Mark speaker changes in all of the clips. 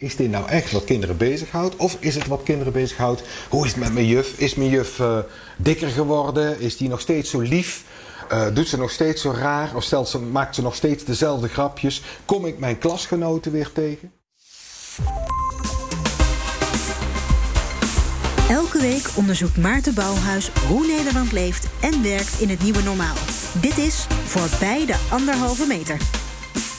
Speaker 1: Is dit nou echt wat kinderen bezighoudt? Of is het wat kinderen bezighoudt? Hoe is het met mijn juf? Is mijn juf uh, dikker geworden? Is die nog steeds zo lief? Uh, doet ze nog steeds zo raar? Of stelt ze, maakt ze nog steeds dezelfde grapjes? Kom ik mijn klasgenoten weer tegen?
Speaker 2: Elke week onderzoekt Maarten Bouwhuis hoe Nederland leeft en werkt in het nieuwe normaal. Dit is Voorbij de Anderhalve Meter.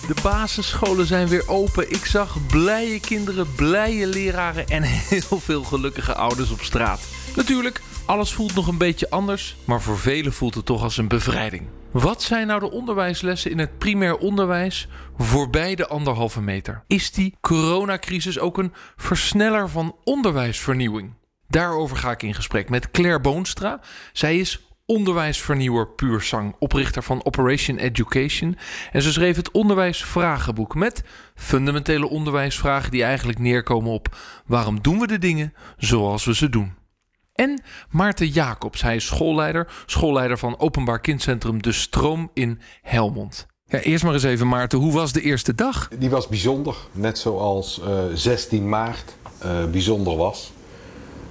Speaker 3: De basisscholen zijn weer open. Ik zag blije kinderen, blije leraren en heel veel gelukkige ouders op straat. Natuurlijk, alles voelt nog een beetje anders, maar voor velen voelt het toch als een bevrijding. Wat zijn nou de onderwijslessen in het primair onderwijs voorbij de anderhalve meter? Is die coronacrisis ook een versneller van onderwijsvernieuwing? Daarover ga ik in gesprek met Claire Boonstra. Zij is onderwijsvernieuwer puur zang, oprichter van Operation Education. En ze schreef het onderwijsvragenboek met fundamentele onderwijsvragen die eigenlijk neerkomen op waarom doen we de dingen zoals we ze doen. En Maarten Jacobs, hij is schoolleider, schoolleider van Openbaar Kindcentrum De Stroom in Helmond. Ja, eerst maar eens even Maarten, hoe was de eerste dag?
Speaker 1: Die was bijzonder, net zoals uh, eh, 16 maart uh, bijzonder was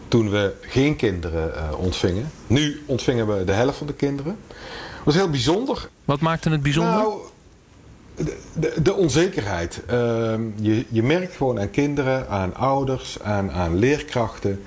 Speaker 1: toen we geen kinderen uh, ontvingen. Nu ontvingen we de helft van de kinderen. Dat was heel bijzonder.
Speaker 3: Wat maakte het bijzonder?
Speaker 1: Nou, de, de, de onzekerheid. Uh, je, je merkt gewoon aan kinderen, aan ouders, aan, aan leerkrachten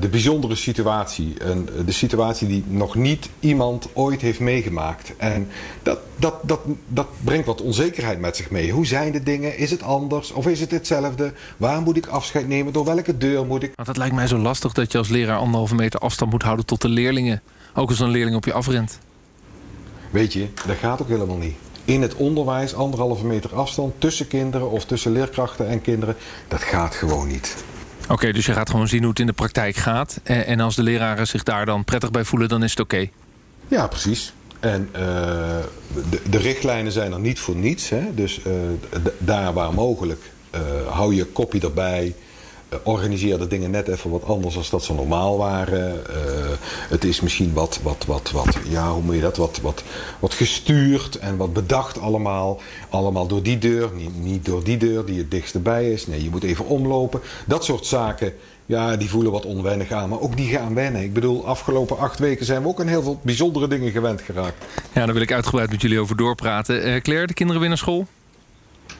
Speaker 1: de bijzondere situatie. En de situatie die nog niet iemand ooit heeft meegemaakt. En dat, dat, dat, dat brengt wat onzekerheid met zich mee. Hoe zijn de dingen? Is het anders? Of is het hetzelfde? Waar moet ik afscheid nemen? Door welke deur moet ik?
Speaker 3: Want het lijkt mij zo lastig dat je als leraar anderhalve meter afstand moet houden tot de leerlingen. Ook als een leerling op je afrent.
Speaker 1: Weet je, dat gaat ook helemaal niet. In het onderwijs anderhalve meter afstand tussen kinderen of tussen leerkrachten en kinderen, dat gaat gewoon niet.
Speaker 3: Oké, dus je gaat gewoon zien hoe het in de praktijk gaat. En als de leraren zich daar dan prettig bij voelen, dan is het oké.
Speaker 1: Ja, precies. En uh, de, de, richtlijnen zijn er niet voor niets. Hè? Dus uh, daar waar mogelijk hou je kopie erbij. Eh, organiseer de dingen net even wat anders dan dat ze normaal waren. Eh, het is misschien wat, wat, wat, wat, ja, hoe moet je dat, wat, wat, wat gestuurd en wat bedacht allemaal. Allemaal door die deur, niet, niet door die deur die het dichtst bij is. Nee, je moet even omlopen. Dat soort zaken, ja, die voelen wat onwennig aan. Maar ook die gaan wennen. Ik bedoel, afgelopen acht weken zijn we ook aan heel veel bijzondere dingen gewend geraakt.
Speaker 3: Ja, daar wil ik uitgebreid met jullie over doorpraten. Uh, Claire, de kinderen weer naar school?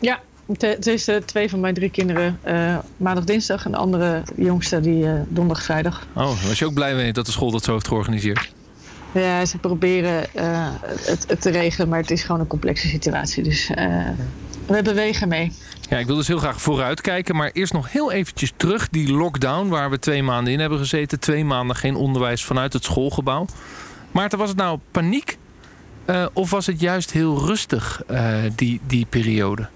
Speaker 4: Ja, het is uh, twee van mijn drie kinderen uh, maandag, dinsdag. En de andere jongste die uh, donderdag, vrijdag.
Speaker 3: Oh, was je ook blij mee dat de school dat zo heeft georganiseerd?
Speaker 4: Ja, ze proberen het, het, te regelen, maar het is gewoon een complexe situatie. Dus we bewegen mee.
Speaker 3: Ja, ik wil dus heel graag vooruit kijken. Maar eerst nog heel eventjes terug. Die lockdown waar we twee maanden in hebben gezeten. Twee maanden geen onderwijs vanuit het schoolgebouw. Maarten, was het nou paniek? of was het juist heel rustig, die, die periode?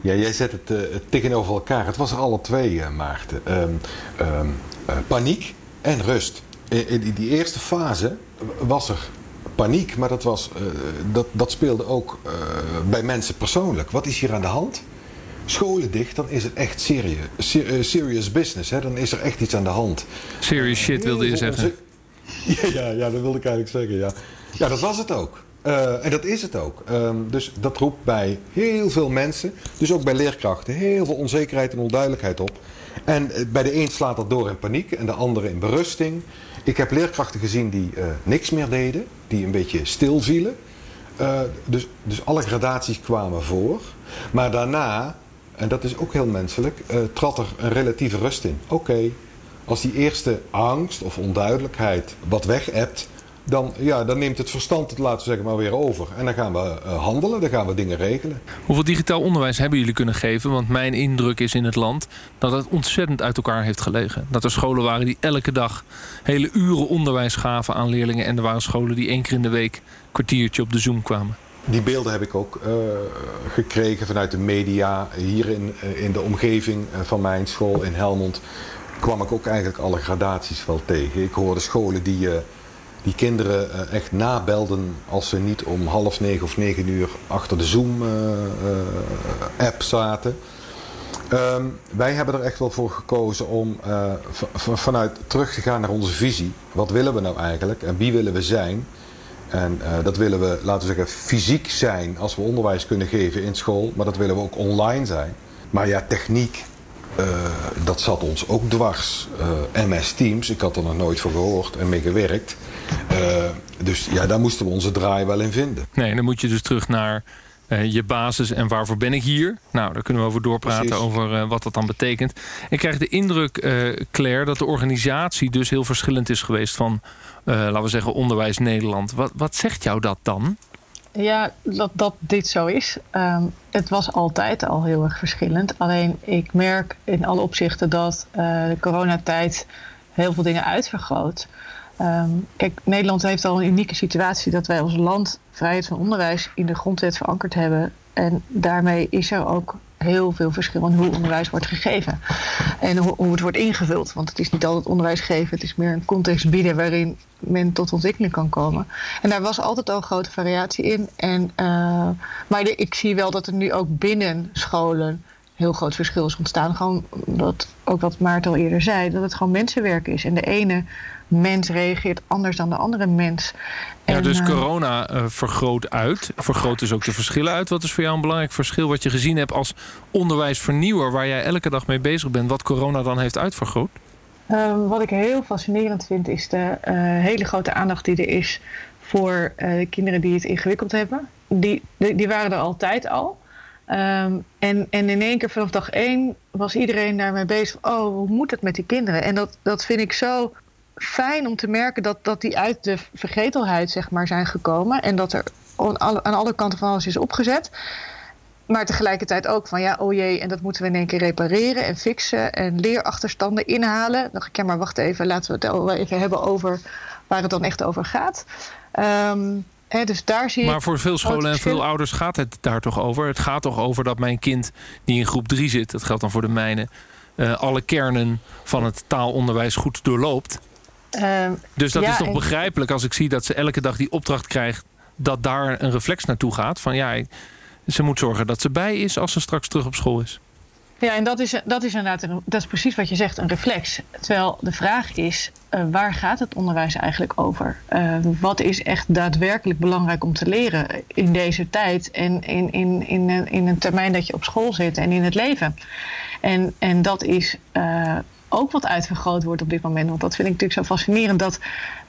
Speaker 1: Ja, jij zet het, uh, tegenover elkaar. Het was er alle twee, uh, Maarten. Um, um, uh, paniek en rust. In, in, die eerste fase was er paniek, maar dat, was, dat, dat speelde ook bij mensen persoonlijk. Wat is hier aan de hand? Scholen dicht, dan is het echt serious, serious business. Hè? Dan is er echt iets aan de hand.
Speaker 3: Serious shit wilde je zeggen?
Speaker 1: Ja, ja, ja, dat wilde ik eigenlijk zeggen. Ja, ja dat was het ook. Uh, en dat is het ook. Um, dus dat roept bij heel veel mensen, dus ook bij leerkrachten, heel veel onzekerheid en onduidelijkheid op. En uh, bij de een slaat dat door in paniek en de andere in berusting. Ik heb leerkrachten gezien die uh, niks meer deden, die een beetje stil vielen. dus, dus alle gradaties kwamen voor. Maar daarna, en dat is ook heel menselijk, trad er een relatieve rust in. Oké, als die eerste angst of onduidelijkheid wat weg hebt, dan, ja, dan neemt het verstand het, laten we zeggen, maar weer over. En dan gaan we uh, handelen, dan gaan we dingen regelen.
Speaker 3: Hoeveel digitaal onderwijs hebben jullie kunnen geven? Want mijn indruk is in het land dat het ontzettend uit elkaar heeft gelegen. Dat er scholen waren die elke dag hele uren onderwijs gaven aan leerlingen. En er waren scholen die één keer in de week een kwartiertje op de Zoom kwamen.
Speaker 1: Die beelden heb ik ook uh, gekregen vanuit de media. Hier in, uh, in de omgeving van mijn school in Helmond kwam ik ook eigenlijk alle gradaties wel tegen. Ik hoorde scholen die die kinderen eh, echt nabelden als ze niet om half negen of negen uur achter de Zoom-app eh, zaten. Ehm, wij hebben er echt wel voor gekozen om vanuit terug te gaan naar onze visie. Wat willen we nou eigenlijk en wie willen we zijn? En dat willen we, laten we zeggen, fysiek zijn als we onderwijs kunnen geven in school. Maar dat willen we ook online zijn. Maar ja, techniek, dat zat ons ook dwars. MS Teams, ik had er nog nooit van gehoord en mee gewerkt. Dus ja, daar moesten we onze draai wel in vinden.
Speaker 3: Nee, dan moet je dus terug naar uh, je basis en waarvoor ben ik hier? Nou, daar kunnen we over doorpraten over uh, wat dat dan betekent. Ik krijg de indruk, uh, Claire, dat de organisatie dus heel verschillend is geweest van, laten we zeggen, Onderwijs Nederland. Wat, wat zegt jou dat dan?
Speaker 4: Ja, dat, dat dit zo is. Um, het was altijd al heel erg verschillend. Alleen ik merk in alle opzichten dat de coronatijd heel veel dingen uitvergroot. Um, kijk, Nederland heeft al een unieke situatie dat wij als land vrijheid van onderwijs in de grondwet verankerd hebben. En daarmee is er ook heel veel verschil in hoe onderwijs wordt gegeven. En hoe, het wordt ingevuld. Want het is niet altijd onderwijs geven, het is meer een context bieden waarin men tot ontwikkeling kan komen. En daar was altijd al grote variatie in. En, uh, maar ik zie wel dat er nu ook binnen scholen heel groot verschil is ontstaan. Gewoon dat, ook wat Maarten al eerder zei, dat het gewoon mensenwerk is. En de ene mens reageert anders dan de andere mens.
Speaker 3: Ja, dus eh, corona uh, vergroot uit. Vergroot dus ook de verschillen uit. Wat is voor jou een belangrijk verschil wat je gezien hebt als onderwijsvernieuwer... waar jij elke dag mee bezig bent, wat corona dan heeft uitvergroot?
Speaker 4: Um, wat ik heel fascinerend vind, is de uh, hele grote aandacht die er is... voor kinderen die het ingewikkeld hebben. Die, die, die waren er altijd al. Um, en, en in één keer vanaf dag één was iedereen daarmee bezig. Oh, hoe moet het met die kinderen? En dat, dat vind ik zo fijn om te merken dat, dat die uit de vergetelheid zeg maar, zijn gekomen. En dat er aan alle, aan alle kanten van alles is opgezet. Maar tegelijkertijd ook van ja, oh jee, en dat moeten we in één keer repareren en fixen en leerachterstanden inhalen. Dan dacht ik, ja, maar wacht even, laten we het wel even hebben over waar het dan echt over gaat. Um, dus daar zie
Speaker 3: maar voor veel scholen en veel ouders gaat het daar toch over? Het gaat toch over dat mijn kind die in groep 3 zit, dat geldt dan voor de mijne, uh, alle kernen van het taalonderwijs goed doorloopt. Uh, dus dat ja, is toch begrijpelijk als ik zie dat ze elke dag die opdracht krijgt... dat daar een reflex naartoe gaat. Van ja, ze moet zorgen dat ze bij is als ze straks terug op school is.
Speaker 4: Ja, en dat is, dat is inderdaad dat is precies wat je zegt, een reflex. Terwijl de vraag is, uh, waar gaat het onderwijs eigenlijk over? Uh, wat is echt daadwerkelijk belangrijk om te leren in deze tijd en in, in, in, in een termijn dat je op school zit en in het leven? En, en dat is uh, ook wat uitvergroot wordt op dit moment. Want dat vind ik natuurlijk zo fascinerend dat,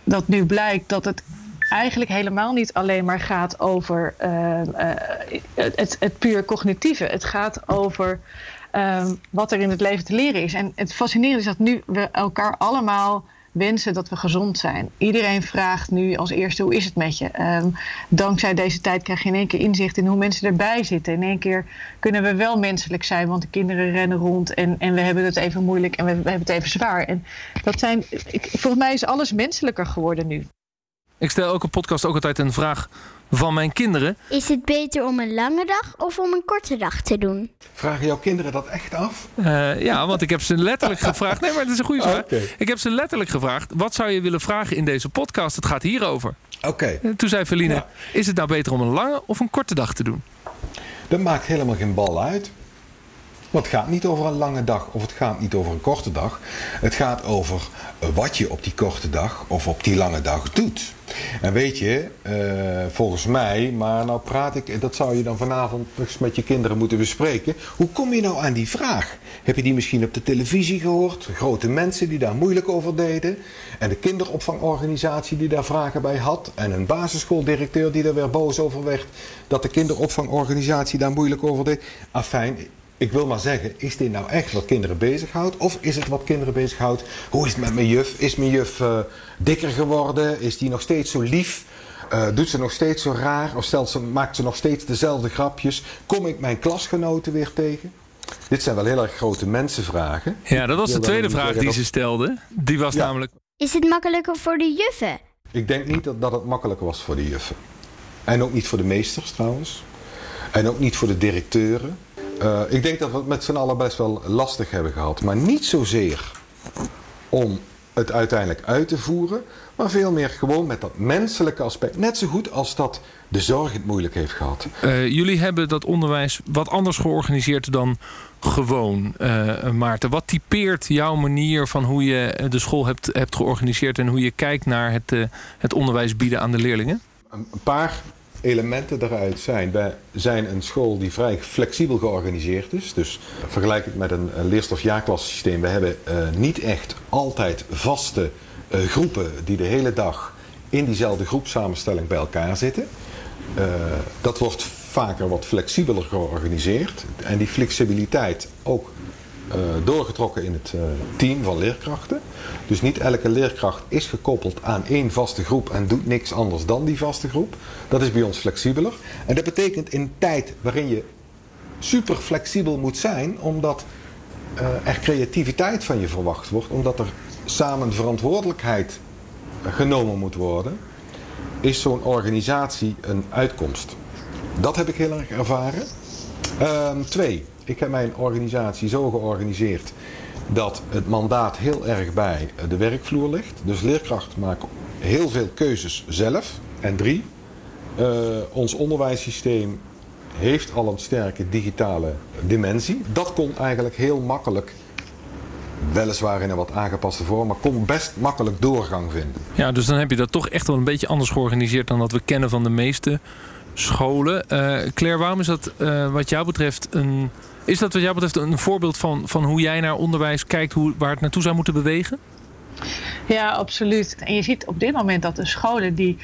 Speaker 4: dat nu blijkt dat het eigenlijk helemaal niet alleen maar gaat over het, het puur cognitieve. Het gaat over uh, wat er in het leven te leren is. En het fascinerende is dat nu we elkaar allemaal wensen dat we gezond zijn. Iedereen vraagt nu als eerste hoe is het met je. Um, dankzij deze tijd krijg je in één keer inzicht in hoe mensen erbij zitten. In één keer kunnen we wel menselijk zijn, want de kinderen rennen rond en, en we hebben het even moeilijk en we, we hebben het even zwaar. En dat zijn, ik, volgens mij is alles menselijker geworden nu.
Speaker 3: Ik stel elke podcast ook altijd een vraag van mijn kinderen.
Speaker 5: Is het beter om een lange dag of om een korte dag te doen?
Speaker 1: Vragen jouw kinderen dat echt af?
Speaker 3: Uh, ja, want ik heb ze letterlijk gevraagd. Nee, maar het is een goede vraag. Okay. Ik heb ze letterlijk gevraagd: wat zou je willen vragen in deze podcast? Het gaat hierover.
Speaker 1: Oké. Okay.
Speaker 3: Toen zei Feline: ja. is het nou beter om een lange of een korte dag te doen?
Speaker 1: Dat maakt helemaal geen bal uit. Want het gaat niet over een lange dag of het gaat niet over een korte dag. Het gaat over wat je op die korte dag of op die lange dag doet. En weet je, uh, volgens mij, maar nou praat ik, dat zou je dan vanavond met je kinderen moeten bespreken. Hoe kom je nou aan die vraag? Heb je die misschien op de televisie gehoord? Grote mensen die daar moeilijk over deden. En de kinderopvangorganisatie die daar vragen bij had. En een basisschooldirecteur die er weer boos over werd. Dat de kinderopvangorganisatie daar moeilijk over deed. Afijn, ik wil maar zeggen, is dit nou echt wat kinderen bezighoudt? Of is het wat kinderen bezighoudt? Hoe is het met mijn juf? Is mijn juf uh, dikker geworden? Is die nog steeds zo lief? Uh, doet ze nog steeds zo raar? Of stelt ze, maakt ze nog steeds dezelfde grapjes? Kom ik mijn klasgenoten weer tegen? Dit zijn wel heel erg grote mensenvragen.
Speaker 3: Ja, dat was de tweede vraag die ze stelde. Die was ja. namelijk...
Speaker 5: Is het makkelijker voor de juffen?
Speaker 1: Ik denk niet dat, dat het makkelijker was voor de juffen. En ook niet voor de meesters trouwens. En ook niet voor de directeuren. Uh, ik denk dat we het met z'n allen best wel lastig hebben gehad. Maar niet zozeer om het uiteindelijk uit te voeren. Maar veel meer gewoon met dat menselijke aspect. Net zo goed als dat de zorg het moeilijk heeft gehad.
Speaker 3: Uh, jullie hebben dat onderwijs wat anders georganiseerd dan gewoon, uh, Maarten. Wat typeert jouw manier van hoe je de school hebt, hebt georganiseerd... en hoe je kijkt naar het, het onderwijs bieden aan de leerlingen?
Speaker 1: Een paar elementen daaruit zijn. Wij zijn een school die vrij flexibel georganiseerd is. Dus vergelijk het met een leerstof-jaarklassysteem. We hebben uh, niet echt altijd vaste uh, groepen die de hele dag in diezelfde groepsamenstelling bij elkaar zitten. Uh, dat wordt vaker wat flexibeler georganiseerd. En die flexibiliteit ook doorgetrokken in het uh, team van leerkrachten. Dus niet elke leerkracht is gekoppeld aan één vaste groep en doet niks anders dan die vaste groep. Dat is bij ons flexibeler. En dat betekent in tijd waarin je super flexibel moet zijn, omdat uh, er creativiteit van je verwacht wordt, omdat er samen verantwoordelijkheid genomen moet worden, is zo'n organisatie een uitkomst. Dat heb ik heel erg ervaren. Um, twee, ik heb mijn organisatie zo georganiseerd dat het mandaat heel erg bij de werkvloer ligt. Dus leerkrachten maken heel veel keuzes zelf. En drie, uh, ons onderwijssysteem heeft al een sterke digitale dimensie. Dat kon eigenlijk heel makkelijk weliswaar in een wat aangepaste vorm, maar kon best makkelijk doorgang vinden.
Speaker 3: Ja, dus dan heb je dat toch echt wel een beetje anders georganiseerd dan wat we kennen van de meeste scholen. Uh, Claire, waarom is dat uh, wat jou betreft een. Is dat wat jou betreft een voorbeeld van, van hoe jij naar onderwijs kijkt, hoe, waar het naartoe zou moeten bewegen?
Speaker 4: Ja, absoluut. En je ziet op dit moment dat de scholen die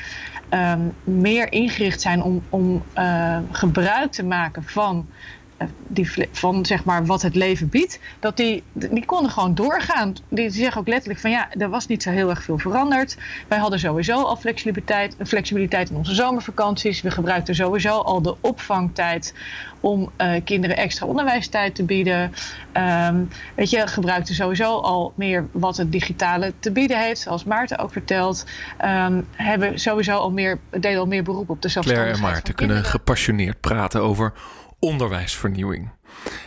Speaker 4: um, meer ingericht zijn om, om uh, gebruik te maken van die, van zeg maar wat het leven biedt, dat die, die konden gewoon doorgaan. Die zeggen ook letterlijk van ja, er was niet zo heel erg veel veranderd. Wij hadden sowieso al flexibiliteit, flexibiliteit in onze zomervakanties. We gebruikten sowieso al de opvangtijd om uh, kinderen extra onderwijstijd te bieden. Um, weet je, gebruikten sowieso al meer wat het digitale te bieden heeft, zoals Maarten ook vertelt. Um, hebben sowieso al meer, deden al meer beroep op de zelfstandigheid.
Speaker 3: Claire en Maarten kunnen gepassioneerd praten over onderwijsvernieuwing.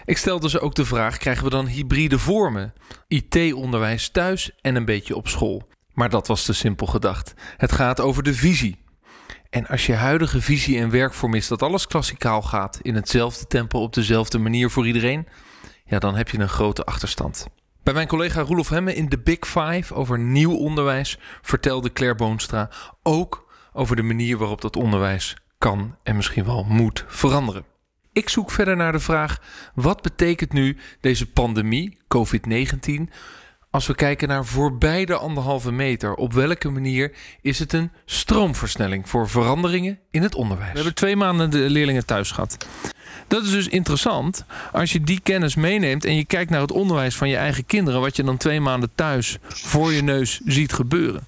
Speaker 3: Ik stelde dus ook de vraag: krijgen we dan hybride vormen? IT-onderwijs thuis en een beetje op school. Maar dat was te simpel gedacht. Het gaat over de visie. En als je huidige visie en werkvorm is dat alles klassikaal gaat, in hetzelfde tempo, op dezelfde manier voor iedereen, ja, dan heb je een grote achterstand. Bij mijn collega Roelof Hemme in de Big Five over nieuw onderwijs vertelde Claire Boonstra ook over de manier waarop dat onderwijs kan en misschien wel moet veranderen. Ik zoek verder naar de vraag: wat betekent nu deze pandemie, COVID-19, als we kijken naar voorbij de anderhalve meter? Op welke manier is het een stroomversnelling voor veranderingen in het onderwijs? We hebben twee maanden de leerlingen thuis gehad. Dat is dus interessant als je die kennis meeneemt en je kijkt naar het onderwijs van je eigen kinderen, wat je dan twee maanden thuis voor je neus ziet gebeuren.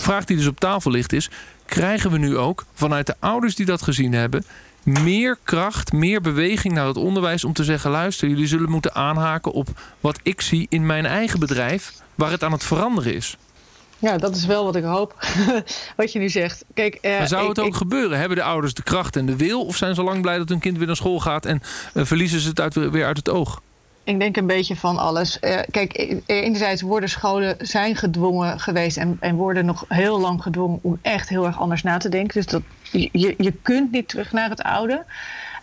Speaker 3: Vraag die dus op tafel ligt is: krijgen we nu ook vanuit de ouders die dat gezien hebben meer kracht, meer beweging naar het onderwijs om te zeggen: luister, jullie zullen moeten aanhaken op wat ik zie in mijn eigen bedrijf, waar het aan het veranderen is.
Speaker 4: Ja, dat is wel wat ik hoop. wat je nu zegt. Kijk,
Speaker 3: uh, maar zou het ik, ook ik... gebeuren? Hebben de ouders de kracht en de wil? Of zijn ze lang blij dat hun kind weer naar school gaat en uh, verliezen ze het uit, weer uit het oog?
Speaker 4: Ik denk een beetje van alles. Uh, kijk, enerzijds worden scholen zijn gedwongen geweest en, en worden nog heel lang gedwongen om echt heel erg anders na te denken. Dus dat, je, je kunt niet terug naar het oude.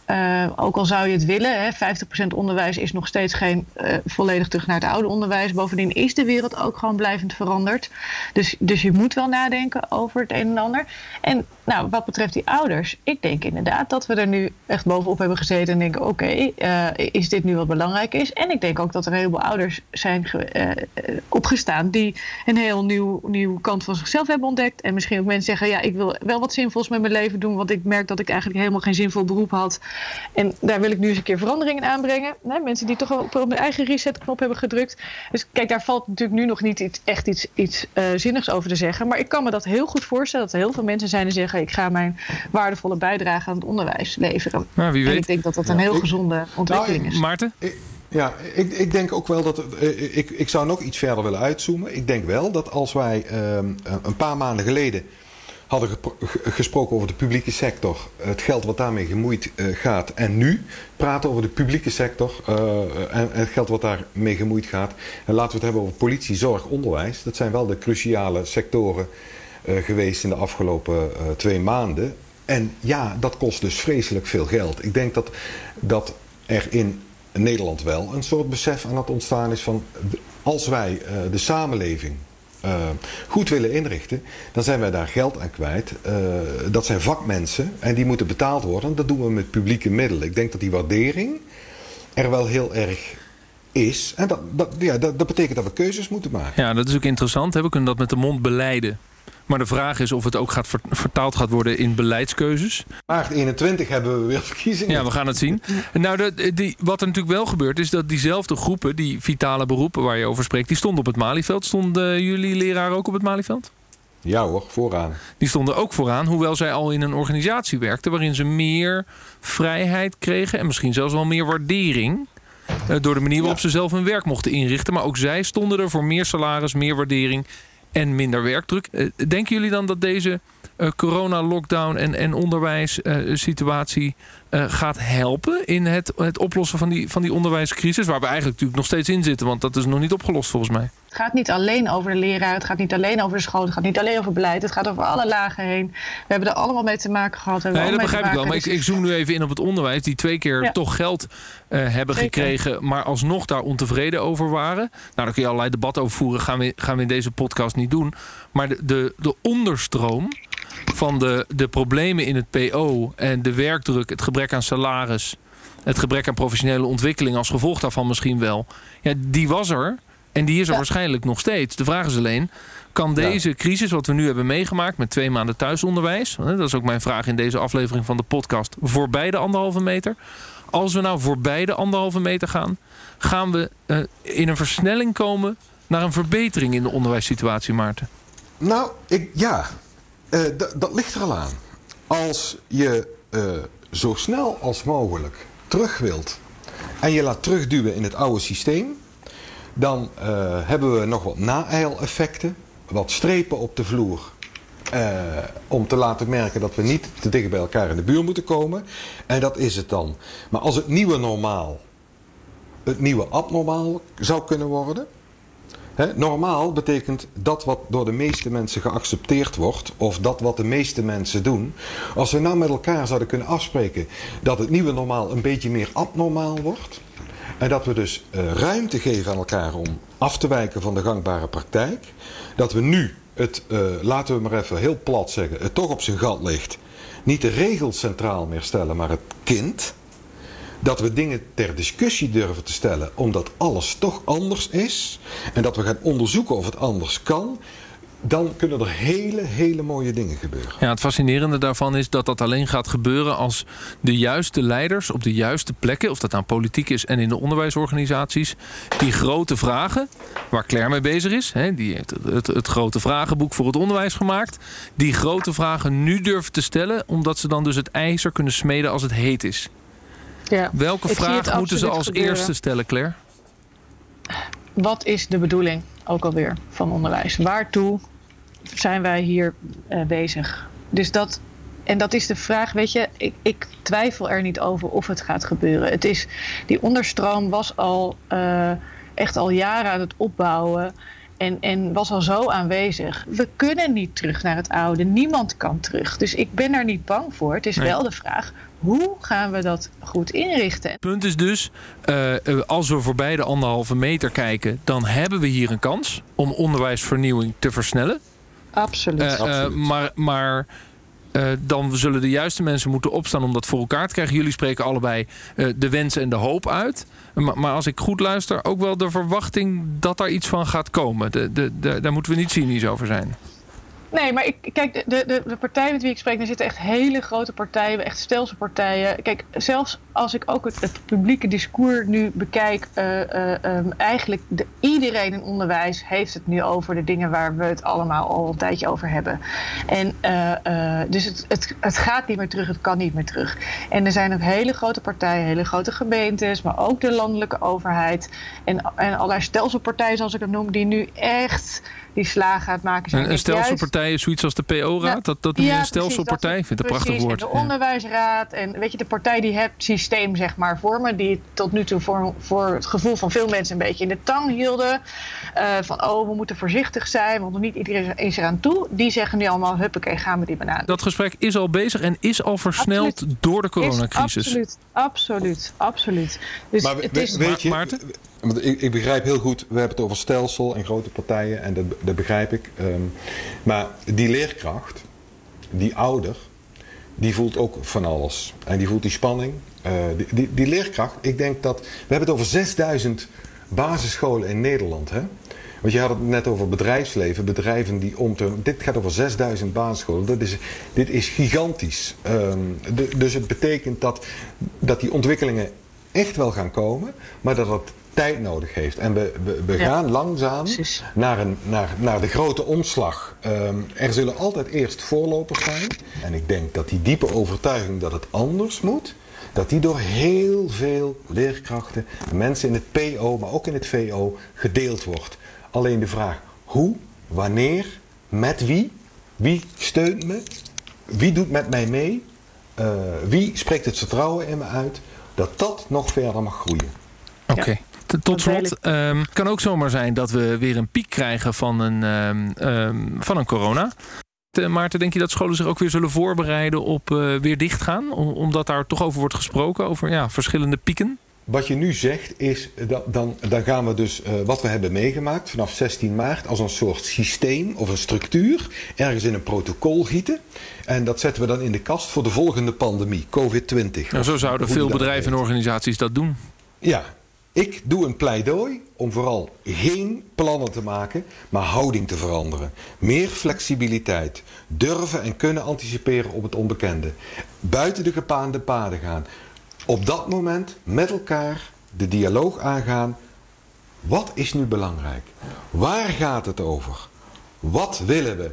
Speaker 4: Uh, ook al zou je het willen, hè, 50% onderwijs is nog steeds geen uh, volledig terug naar het oude onderwijs. Bovendien is de wereld ook gewoon blijvend veranderd. Dus, dus je moet wel nadenken over het een en ander. En nou, wat betreft die ouders, ik denk inderdaad dat we er nu echt bovenop hebben gezeten en denken: oké, uh, is dit nu wat belangrijk is? En ik denk ook dat er een heleboel ouders zijn opgestaan die een heel nieuw, nieuw kant van zichzelf hebben ontdekt. En misschien ook mensen zeggen: ja, ik wil wel wat zinvols met mijn leven doen, want ik merk dat ik eigenlijk helemaal geen zinvol beroep had. En daar wil ik nu eens een keer veranderingen in aanbrengen. Nee, mensen die toch op, op hun eigen resetknop hebben gedrukt. Dus kijk, daar valt natuurlijk nu nog niet iets, echt iets, iets uh, zinnigs over te zeggen. Maar ik kan me dat heel goed voorstellen dat er heel veel mensen zijn die zeggen: ik ga mijn waardevolle bijdrage aan het onderwijs leveren.
Speaker 3: Nou, wie weet.
Speaker 4: En ik denk dat dat een heel gezonde ontwikkeling nou, is.
Speaker 3: Maarten?
Speaker 1: Ja, ik, ik, denk ook wel dat. Uh, ik, ik zou nog iets verder willen uitzoomen. Ik denk wel dat als wij uh, een paar maanden geleden hadden gesproken over de publieke sector, het geld wat daarmee gemoeid uh, gaat. En nu praten over de publieke sector uh, en het geld wat daarmee gemoeid gaat. En laten we het hebben over politie, zorg, onderwijs. Dat zijn wel de cruciale sectoren geweest in de afgelopen twee maanden. En ja, dat kost dus vreselijk veel geld. Ik denk dat, dat er in Nederland wel een soort besef aan het ontstaan is van als wij de samenleving eh, goed willen inrichten, dan zijn wij daar geld aan kwijt. Eh, dat zijn vakmensen en die moeten betaald worden. Dat doen we met publieke middelen. Ik denk dat die waardering er wel heel erg is. En dat, dat, ja, dat, betekent dat we keuzes moeten maken.
Speaker 3: Ja, dat is ook interessant. We kunnen dat met de mond beleiden. Maar de vraag is of het ook gaat vertaald gaat worden in beleidskeuzes.
Speaker 1: Maart 21 hebben we weer verkiezingen.
Speaker 3: Ja, we gaan het zien. Nou, de, die, wat er natuurlijk wel gebeurt is dat diezelfde groepen, die vitale beroepen waar je over spreekt, die stonden op het Malieveld. Stonden jullie leraren ook op het Malieveld?
Speaker 1: Ja hoor, vooraan.
Speaker 3: Die stonden ook vooraan, hoewel zij al in een organisatie werkten waarin ze meer vrijheid kregen en misschien zelfs wel meer waardering. Eh, door de manier waarop ze zelf hun werk mochten inrichten. Maar ook zij stonden er voor meer salaris, meer waardering en minder werkdruk. Eh, denken jullie dan dat deze uh, corona-lockdown en, en onderwijssituatie uh, gaat helpen in het, het oplossen van die, van die onderwijscrisis? Waar we eigenlijk natuurlijk nog steeds in zitten, want dat is nog niet opgelost volgens mij.
Speaker 4: Het gaat niet alleen over de leraar, het gaat niet alleen over de school, het gaat niet alleen over beleid, het gaat over alle lagen heen. We hebben er allemaal mee te maken gehad.
Speaker 3: Nee, dat begrijp ik wel, maar ik, ik, zoom nu even in op het onderwijs, die twee keer toch geld uh, hebben gekregen, maar alsnog daar ontevreden over waren. Nou, daar kun je allerlei debatten over voeren, gaan we, gaan we in deze podcast niet doen. Maar de, de, de onderstroom van de, de problemen in het PO en de werkdruk, het gebrek aan salaris, het gebrek aan professionele ontwikkeling als gevolg daarvan misschien wel. Ja, die was er en die is er waarschijnlijk nog steeds. De vraag is alleen, kan deze crisis wat we nu hebben meegemaakt met twee maanden thuisonderwijs, dat is ook mijn vraag in deze aflevering van de podcast, voorbij de anderhalve meter. Als we nou voorbij de anderhalve meter gaan, gaan we uh, in een versnelling komen naar een verbetering in de onderwijssituatie, Maarten?
Speaker 1: Nou, ik, ja, uh, dat ligt er al aan. Als je uh, zo snel als mogelijk terug wilt en je laat terugduwen in het oude systeem, dan uh, hebben we nog wat na-eileffecten, wat strepen op de vloer. om te laten merken dat we niet te dicht bij elkaar in de buurt moeten komen. En dat is het dan. Maar als het nieuwe normaal het nieuwe abnormaal zou kunnen worden, normaal betekent dat wat door de meeste mensen geaccepteerd wordt, of dat wat de meeste mensen doen. Als we nou met elkaar zouden kunnen afspreken dat het nieuwe normaal een beetje meer abnormaal wordt. En dat we dus uh, ruimte geven aan elkaar om af te wijken van de gangbare praktijk. Dat we nu het, uh, laten we maar even heel plat zeggen, het toch op zijn gat ligt. Niet de regels centraal meer stellen, maar het kind dat we dingen ter discussie durven te stellen, omdat alles toch anders is. En dat we gaan onderzoeken of het anders kan. Dan kunnen er hele, hele mooie dingen gebeuren.
Speaker 3: Ja, het fascinerende daarvan is dat dat alleen gaat gebeuren als de juiste leiders op de juiste plekken, of dat aan nou politiek is en in de onderwijsorganisaties, die grote vragen, waar Claire mee bezig is, hè, die heeft het, het grote vragenboek voor het onderwijs gemaakt, die grote vragen nu durven te stellen, omdat ze dan dus het ijzer kunnen smeden als het heet is. Ja. Welke vraag moeten ze als eerste stellen, Claire?
Speaker 4: Wat is de bedoeling, ook alweer, van onderwijs? Waartoe zijn wij hier uh, bezig? Dus dat, en dat is de vraag, weet je, ik, ik, twijfel er niet over of het gaat gebeuren. Het is, die onderstroom was al uh, echt al jaren aan het opbouwen. En, en was al zo aanwezig. We kunnen niet terug naar het oude. Niemand kan terug. Dus ik ben er niet bang voor. Het is nee. wel de vraag: hoe gaan we dat goed inrichten? Het
Speaker 3: punt is dus, uh, als we voorbij de anderhalve meter kijken, dan hebben we hier een kans om onderwijsvernieuwing te versnellen.
Speaker 4: Absoluut. Uh,
Speaker 3: Absoluut. Maar, maar dan zullen de juiste mensen moeten opstaan om dat voor elkaar te krijgen. Jullie spreken allebei de wens en de hoop uit. Maar, maar, als ik goed luister, ook wel de verwachting dat er iets van gaat komen. De, de, daar moeten we niet cynisch over zijn.
Speaker 4: Nee, maar ik, kijk, de, de, de partijen met wie ik spreek, er zitten echt hele grote partijen, echt stelselpartijen. Kijk, zelfs als ik ook het, publieke discours nu bekijk, uh, uh, um, eigenlijk de, iedereen in onderwijs heeft het nu over de dingen waar we het allemaal al een tijdje over hebben. En uh, dus het, het, het gaat niet meer terug, het kan niet meer terug. En er zijn ook hele grote partijen, hele grote gemeentes, maar ook de landelijke overheid en, en allerlei stelselpartijen, zoals ik het noem, die nu echt die slagen gaat maken.
Speaker 3: Zijn. Een, stelselpartij is zoiets als de PO-raad? dat dat ja, een stelselpartij? Ik vind het een prachtig woord.
Speaker 4: de onderwijsraad en weet je, de partij die het systeem zeg maar vormen, die tot nu toe voor, voor het gevoel van veel mensen een beetje in de tang hielden. Uh, van oh, we moeten voorzichtig zijn, want niet iedereen is eraan toe. Die zeggen nu allemaal, huppakee, gaan we die banaan.
Speaker 3: Dat gesprek is al bezig en is al versneld door de coronacrisis.
Speaker 4: Is absoluut, absoluut, absoluut.
Speaker 1: Dus maar het is... weet je, Maarten? Want ik, ik, begrijp heel goed, we hebben het over stelsel en grote partijen en dat, dat begrijp ik. Um, maar die leerkracht, die ouder, die voelt ook van alles. En die voelt die spanning. Uh, die, die, leerkracht, ik denk dat. We hebben het over 6000 basisscholen in Nederland. Hè? Want je had het net over bedrijfsleven, bedrijven die om te. Dit gaat over 6000 basisscholen. Dat is, dit is gigantisch. De, dus het betekent dat, dat die ontwikkelingen echt wel gaan komen, maar dat het tijd nodig heeft. En we, we, we gaan langzaam naar, een, naar, naar de grote omslag. Um, er zullen altijd eerst voorlopers zijn. En ik denk dat die diepe overtuiging dat het anders moet, dat die door heel veel leerkrachten, mensen in het PO, maar ook in het VO, gedeeld wordt. Alleen de vraag hoe, wanneer, met wie, wie steunt me, wie doet met mij mee, uh, wie spreekt het vertrouwen in me uit, dat dat nog verder mag groeien.
Speaker 3: Oké. Okay. Tot slot, het um, kan ook zomaar zijn dat we weer een piek krijgen van een, um, um, van een corona. Maarten, denk je dat scholen zich ook weer zullen voorbereiden op uh, weer dichtgaan? Omdat daar toch over wordt gesproken, over ja, verschillende pieken?
Speaker 1: Wat je nu zegt is, dat, dan, dan gaan we dus uh, wat we hebben meegemaakt vanaf 16 maart als een soort systeem of een structuur ergens in een protocol gieten. En dat zetten we dan in de kast voor de volgende pandemie, COVID-20.
Speaker 3: Nou, zo zouden veel bedrijven en organisaties dat doen.
Speaker 1: Ja, ik doe een pleidooi om vooral geen plannen te maken, maar houding te veranderen. Meer flexibiliteit. Durven en kunnen anticiperen op het onbekende. Buiten de gepaande paden gaan. Op dat moment met elkaar de dialoog aangaan. Wat is nu belangrijk? Waar gaat het over? Wat willen we?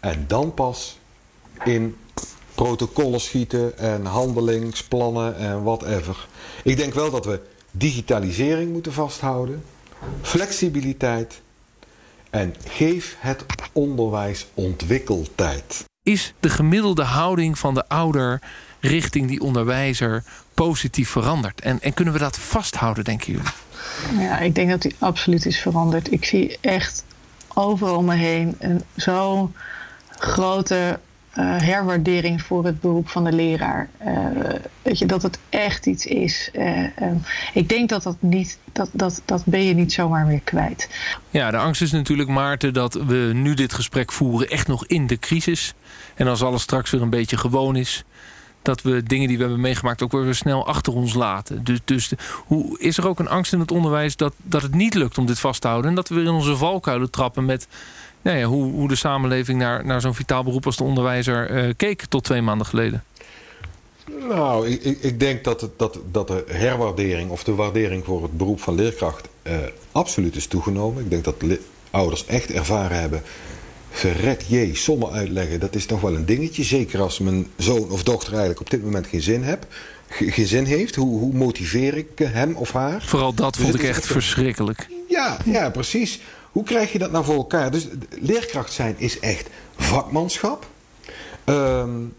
Speaker 1: En dan pas in protocollen schieten en handelingsplannen en whatever. Ik denk wel dat we digitalisering moeten vasthouden, flexibiliteit en geef het onderwijs ontwikkeltijd.
Speaker 3: Is de gemiddelde houding van de ouder richting die onderwijzer positief veranderd? En, en kunnen we dat vasthouden, denken jullie?
Speaker 4: Ja, ik denk dat die absoluut is veranderd. Ik zie echt overal om me heen zo'n grote uh, herwaardering voor het beroep van de leraar. Uh, weet je, dat het echt iets is. Uh, ik denk dat dat niet, dat, dat, dat ben je niet zomaar weer kwijt.
Speaker 3: Ja, de angst is natuurlijk, Maarten, dat we nu dit gesprek voeren echt nog in de crisis. En als alles straks weer een beetje gewoon is, dat we dingen die we hebben meegemaakt ook weer snel achter ons laten. Dus, dus hoe, is er ook een angst in het onderwijs dat, dat het niet lukt om dit vast te houden? En dat we weer in onze valkuilen trappen met nou ja, hoe, hoe de samenleving naar, naar zo'n vitaal beroep als de onderwijzer uh, keek tot twee maanden geleden?
Speaker 1: Nou, ik, ik denk dat, het, dat, dat de herwaardering of de waardering voor het beroep van leerkracht uh, absoluut is toegenomen. Ik denk dat ouders echt ervaren hebben. Verrek jee, sommen uitleggen, dat is toch wel een dingetje. Zeker als mijn zoon of dochter eigenlijk op dit moment geen zin, heb, geen zin heeft. Hoe, hoe motiveer ik hem of haar?
Speaker 3: Vooral dat dus vond ik echt, echt verschrikkelijk.
Speaker 1: Ja, ja, precies. Hoe krijg je dat nou voor elkaar? Dus leerkracht zijn is echt vakmanschap. Um,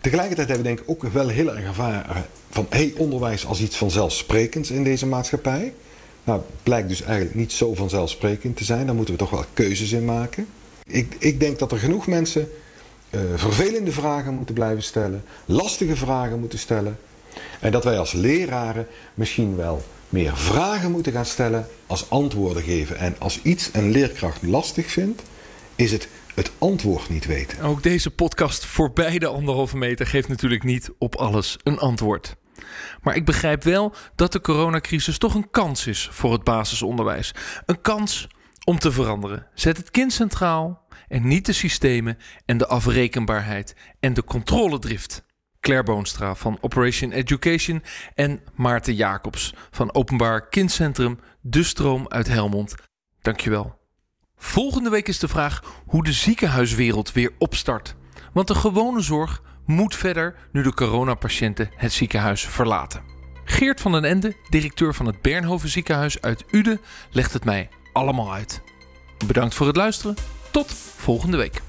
Speaker 1: tegelijkertijd hebben we denk ik ook wel heel erg ervaren van hey, onderwijs als iets vanzelfsprekends in deze maatschappij. Nou, blijkt dus eigenlijk niet zo vanzelfsprekend te zijn. Daar moeten we toch wel keuzes in maken. Ik, ik denk dat er genoeg mensen uh, vervelende vragen moeten blijven stellen, lastige vragen moeten stellen. En dat wij als leraren misschien wel meer vragen moeten gaan stellen als antwoorden geven. En als iets een leerkracht lastig vindt, is het het antwoord niet weten.
Speaker 3: Ook deze podcast voorbij de anderhalve meter geeft natuurlijk niet op alles een antwoord. Maar ik begrijp wel dat de coronacrisis toch een kans is voor het basisonderwijs. Een kans om te veranderen. Zet het kind centraal en niet de systemen en de afrekenbaarheid en de controledrift. Claire Boonstra van Operation Education en Maarten Jacobs van Openbaar Kindcentrum De Stroom uit Helmond. Dankjewel. Volgende week is de vraag hoe de ziekenhuiswereld weer opstart. Want de gewone zorg moet verder nu de coronapatiënten het ziekenhuis verlaten. Geert van den Ende, directeur van het Bernhoven ziekenhuis uit Uden, legt het mij allemaal uit. Bedankt voor het luisteren. Tot volgende week.